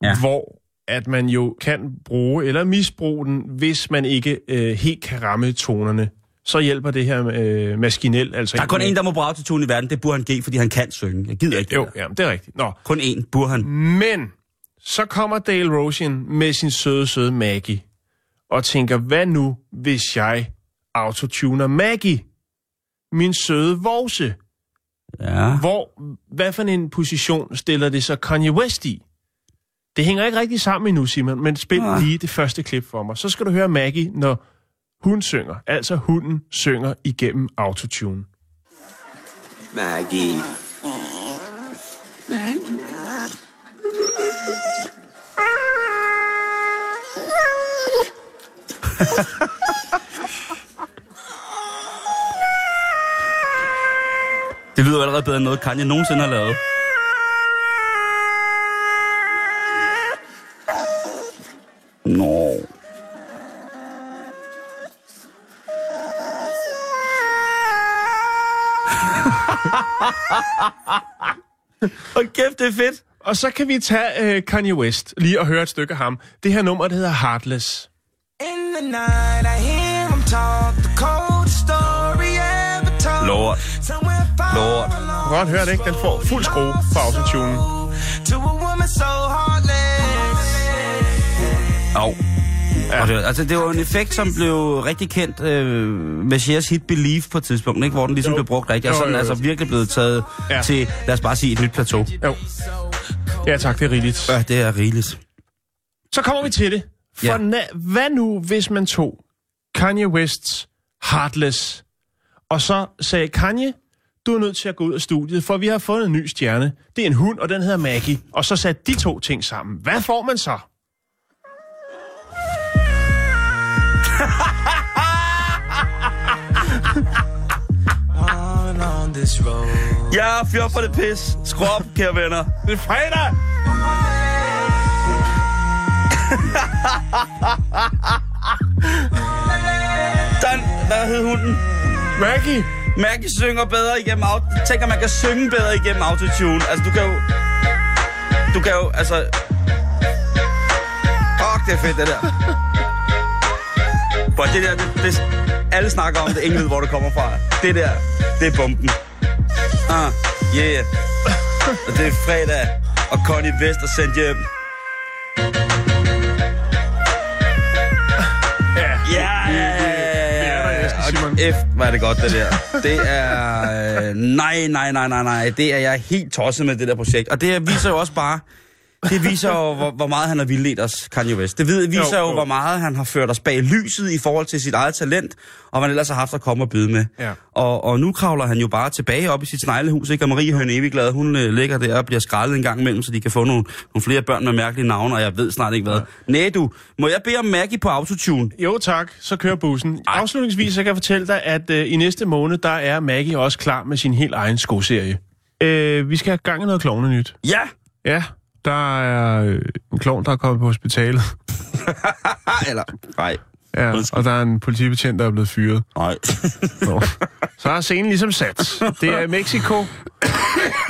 Ja. Hvor at man jo kan bruge eller misbruge den, hvis man ikke øh, helt kan ramme tonerne. Så hjælper det her øh, maskinel. Altså Der er kun en, der må bruge autotune i verden. Det er Burhan G, fordi han kan synge. Jeg gider ikke det Jo, der. ja, det er rigtigt. Nå. Kun én, Burhan. Men så kommer Dale Rosian med sin søde, søde Maggie og tænker, hvad nu, hvis jeg autotuner Maggie? Min søde vorse. Ja. Hvor, hvad for en position stiller det så Kanye West i? Det hænger ikke rigtig sammen endnu, Simon, men spil Nej. lige det første klip for mig. Så skal du høre Maggie, når hun synger. Altså hunden synger igennem autotune. Maggie. Det lyder allerede bedre end noget, Kanye nogensinde har lavet. Nå. Hold kæft, det er fedt. Og så kan vi tage uh, Kanye West lige og høre et stykke af ham. Det her nummer, det hedder Heartless. In the night, I hear him talk, the cold story ever told. Far Lort. Du kan godt høre det, ikke? Den får fuld skrue på autotune. To a woman so heartless. Au. Ja. Det, altså, det var en effekt, som blev rigtig kendt øh, med Cher's hit Believe på et tidspunkt, ikke? hvor den ligesom Jo. blev brugt rigtigt. Og Jo, så den jo, jo. altså virkelig blevet taget Ja. til, lad os bare sige, et nyt plateau. Jo. Ja tak, det er rigeligt. Ja, det er rigeligt. Så kommer vi til det. For ja. na- hvad nu, hvis man tog Kanye Wests Heartless, og så sagde Kanye, du er nødt til at gå ud af studiet, for vi har fundet en ny stjerne. Det er en hund, og den hedder Maggie. Og så satte de to ting sammen. Hvad får man så? On on this road. Ja, fjør for det pis. Skru op, kære venner. Det er fredag! Den, hvad hed hunden? Maggie! Maggie synger bedre igennem auto... Tænk, at man kan synge bedre igennem autotune. Altså, du kan jo... Du kan jo, altså... Fuck, det er fedt, det der. For det der, det, det, alle snakker om det, ingen ved, hvor det kommer fra. Det der, det er bomben. Ah, yeah. Og det er fredag, og Connie Vest er sendt hjem. Ja, Ja, ja, F, er det godt, det der. Det er... Øh, nej, nej, nej, nej, nej. Det er jeg helt tosset med, det der projekt. Og det viser jo også bare... Det viser jo, hvor, hvor meget han har vildledt os, Kanye West. Det viser jo, Jo, jo, hvor meget han har ført os bag lyset i forhold til sit eget talent, og hvad han ellers har haft at komme og byde med. Ja. Og, og nu kravler han jo bare tilbage op i sit sneglehus, ikke? Og Marie Høn Evigglad, hun øh, ligger der og bliver skrællet en gang imellem, så de kan få nogle, nogle flere børn med mærkelige navne, og jeg ved snart ikke hvad. Ja. Næh du, må jeg bede om Maggie på autotune? Jo tak, så kører bussen. Afslutningsvis så kan jeg fortælle dig, at øh, i næste måned, der er Maggie også klar med sin helt egen skoserie. Øh, vi skal have gang i noget klovne nyt. Ja! Ja, der er øh, en klovn, der er kommet på hospitalet. Eller, nej. Ja, og der er en politibetjent, der er blevet fyret. Nej. Nå. Så er scenen ligesom sat. Det er i Mexico,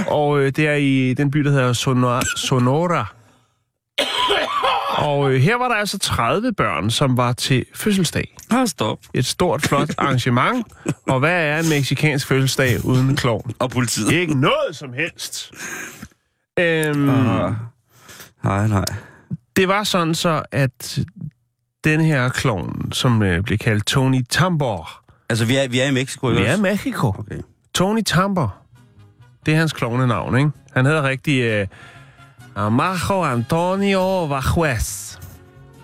og øh, det er i den by, der hedder Sonora. Sonora. Og øh, her var der altså 30 børn, som var til fødselsdag. Ah, stop. Et stort, flot arrangement. Og hvad er en meksikansk fødselsdag uden en klovn? Og politiet. Ikke noget som helst. Øhm, Ah. Nej, nej. det var sådan så, at den her klovn, som øh, blev kaldt Tony Tambor, Altså, vi er, vi er i Mexico, ikke vi er i også? Mexico. Okay. Tony Tambor, det er hans klovnenavn, ikke? Han hedder rigtig øh, Amajo Antonio Vajuez.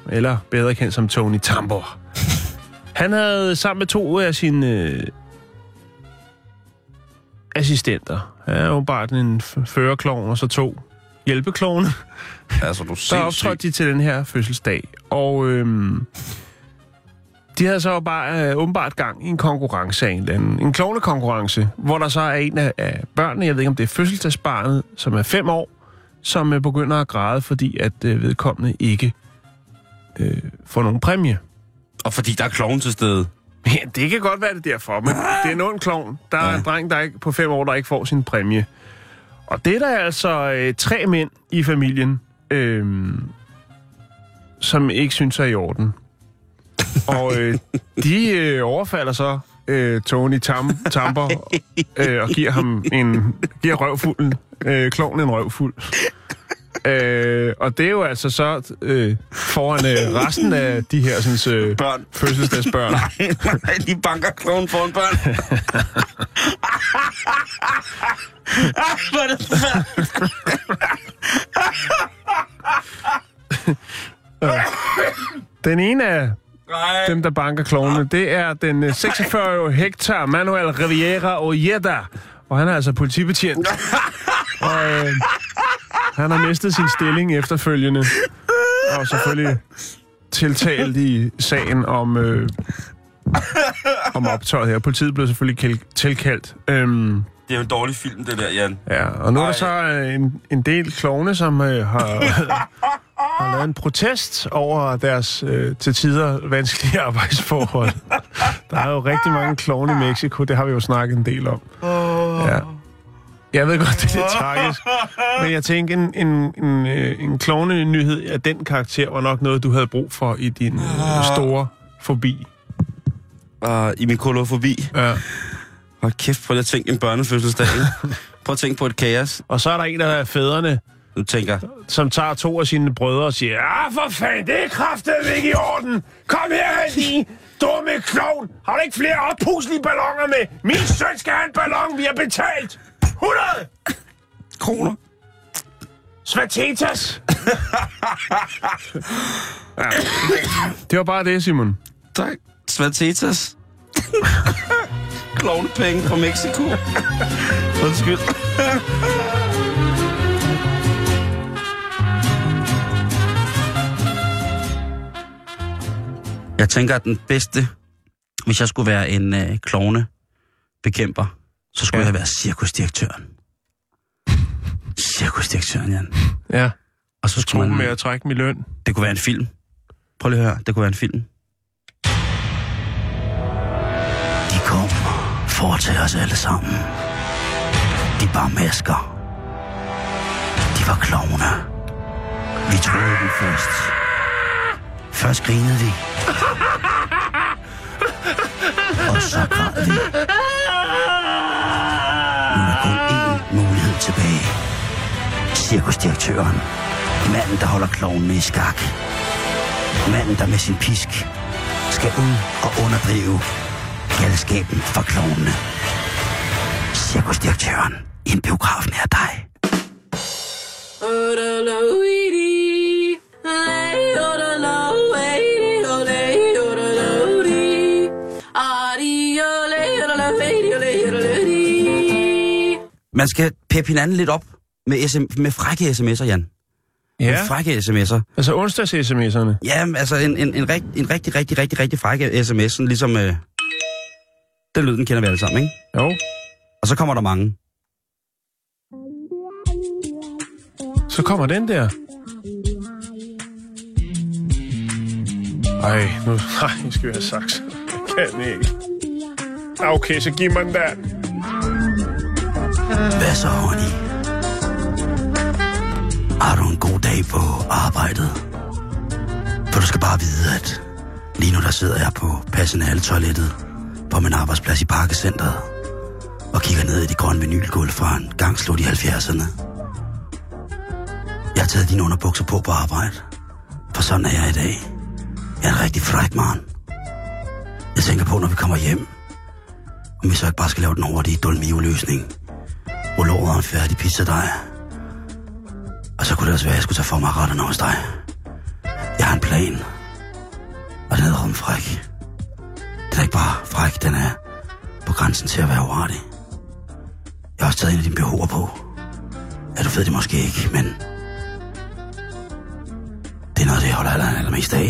Eller bedre kendt som Tony Tambor. Han havde sammen med to af sine øh, assistenter. Er jo bare en førerklovn og så to hjælpeklovne. Altså, du er Der optrådte de til den her fødselsdag. Og øhm, de havde så bare øh, åbenbart gang i en konkurrence af en eller anden. En klovnekonkurrence, hvor der så er en af, af børnene, jeg ved ikke om det er fødselsdagsbarnet, som er fem år, som øh, begynder at græde, fordi at øh, vedkommende ikke øh, får nogen præmie. Og fordi der er kloven til stede. Ja, det kan godt være det er derfor, men det er en ond klovn. Der er en dreng, der ikke, på fem år, der ikke får sin præmie. Og det er der altså øh, tre mænd i familien, øh, som ikke synes er i orden. Og øh, de øh, overfalder så øh, Tony Tam, Tamper øh, og giver ham en giver røvfulden, øh, klovnen en røvfuld. Øh, og det er jo altså så øh, foran øh, resten af de her sådan, øh, Børn. fødselsdagsbørn. Nej, de banker kloven foran børn. Hvor er det forfærdeligt. Den ene af Nej. dem, der banker klovene, det er den øh, 46-årige Hector Manuel Riviera Ojeda. Og han er altså politibetjent. Og øh, han har mistet sin stilling efterfølgende. Og selvfølgelig tiltalt i sagen om, øh, om optøjet her. Politiet blev selvfølgelig tilkaldt. Øhm, Det er jo en dårlig film, det der, Jan. Ja, og nu er der Ej. så øh, en, en del klovne, som øh, har, har lavet en protest over deres øh, til tider vanskelige arbejdsforhold. Der er jo rigtig mange klovne i Mexico, det har vi jo snakket en del om. Ja. Jeg ved godt, det er lidt tragisk, men jeg tænker, en, en, en, øh, en klovne-nyhed af den karakter var nok noget, du havde brug for i din øh, store forbi. Uh, I min kolofobi. Ja. Hold kæft, prøv lige at tænke en børnefødselsdag. Prøv at tænke på et kaos. Og så er der en af fædrene, Du tænker, som tager to af sine brødre og siger, Ja, for fanden, det er kraftedeme ikke i orden. Kom her, lige, dumme klovn. Har du ikke flere oppuslige ballonger med? Min søn skal have en ballon, vi har betalt. 100! kroner. Svatetas! ja. Det var bare det, Simon. Tak. Svatetas. Klovnepenge fra Mexico. Undskyld. Jeg tænker, at den bedste, hvis jeg skulle være en øh, klovne bekæmper, så skulle ja. jeg være cirkusdirektøren. Cirkusdirektøren, Jan. Ja. Og så skulle man... med at trække min løn. Det kunne være en film. Prøv lige at høre. Det kunne være en film. De kom for tage os alle sammen. De bar masker. De var klovne. Vi troede dem først. Først grinede vi. Og så græd vi. Tilbage. Cirkusdirektøren. Manden, der holder klovnen i skak. Manden, der med sin pisk skal ud og underdrive galskaben for klovnene. Cirkusdirektøren i en biograf nær dig. Man skal peppe hinanden lidt op med, SM, med frække sms'er, Jan. Ja. Med frække sms'er. Altså onsdags sms'erne. Ja, altså en, en, en, rigt, en rigtig, rigtig, rigtig, rigtig frække sms, sådan ligesom... Øh, den lyd, den kender vi alle sammen, ikke? Jo. Og så kommer der mange. Så kommer den der. Ej, nu... Nej, nu skal vi have saks. Jeg kan ikke. Okay, så giv mig den der. Hvad så, honey? Har du en god dag på arbejdet? For du skal bare vide, at lige nu der sidder jeg på personaletoilettet på min arbejdsplads i Parkecentret og kigger ned i de grønne vinylgulv fra en gang slut i 70'erne. Jeg har taget dine underbukser på på arbejde, for sådan er jeg i dag. Jeg er en rigtig fræk mand. Jeg tænker på, når vi kommer hjem, om vi så ikke bare skal lave den hurtige Dolmio-løsning. Rulle og en færdig pizzadej. Og så kunne det også være, at jeg skulle tage for mig retterne hos dig. Jeg har en plan. Og den hedder rumfræk. Den er ikke bare fræk, den er på grænsen til at være uartig. Jeg har også taget en af dine behover på. Ja, du ved det måske ikke, men... Det er noget, det holder aller, allermest af.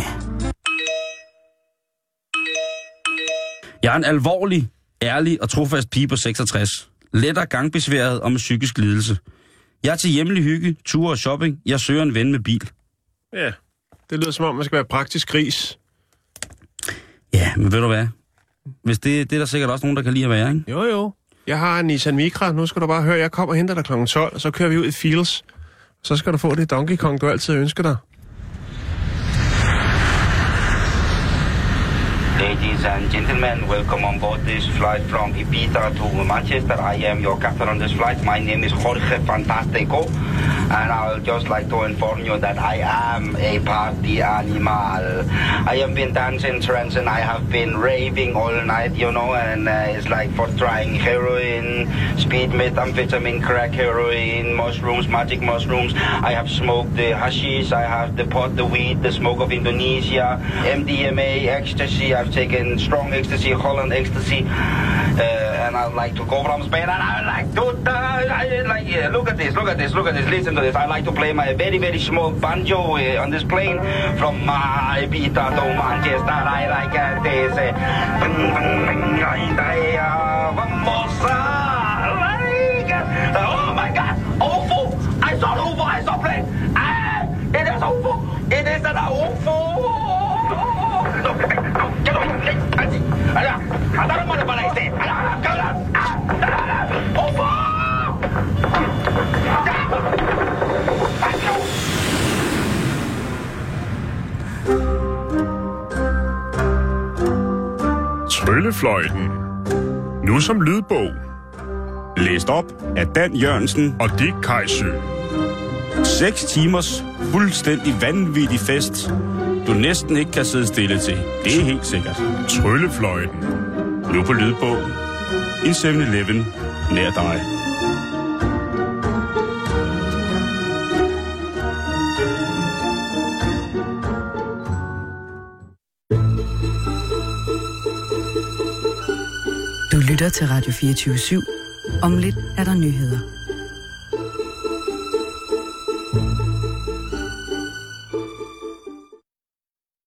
Jeg er en alvorlig, ærlig og trofast pige på 66. Lettere gangbesværet og med psykisk lidelse. Jeg er til hjemlig hygge, ture og shopping. Jeg søger en ven med bil. Ja, det lyder som om, man skal være praktisk gris. Ja, men ved du hvad? Hvis det, det er der sikkert også nogen, der kan lide at være, ikke? Jo, jo. Jeg har en Nissan Micra. Nu skal du bare høre, jeg kommer og henter dig kl. 12, og så kører vi ud i Fields. Så skal du få det Donkey Kong, du altid ønsker dig. Ladies and gentlemen, welcome on board this flight from Ibiza to Manchester. I am your captain on this flight. My name is Jorge Fantastico, and I would just like to inform you that I am a party animal. I have been dancing trance and I have been raving all night, you know, and uh, it's like for trying heroin, speed, methamphetamine, crack, heroin, mushrooms, magic mushrooms. I have smoked the hashish, I have the pot, the weed, the smoke of Indonesia, MDMA, ecstasy. I've taken strong ecstasy, Holland ecstasy, uh, and I'd like to go from Spain. And I like to, I like, yeah, look at this, look at this, look at this, listen to this. I like to play my very, very small banjo uh, on this plane from uh, Ibiza to Manchester. I like uh, this. Uh, vamos a oh my God, UFO! I saw UFO, I saw plane. Ah, it is UFO! It is an UFO! No, no, get away! Allá, agarra para este. Tryllefløjten. Nu som lydbog. Læst op af Dan Jørgensen og Dick Kajsø. 6 timers fuldstændig vanvittig fest, du næsten ikke kan sidde stille til. Det er helt sikkert. Tryllefløjten. Nu på lydbogen. En 7-Eleven nær dig. Du lytter til Radio 24 /7. Om lidt er der nyheder.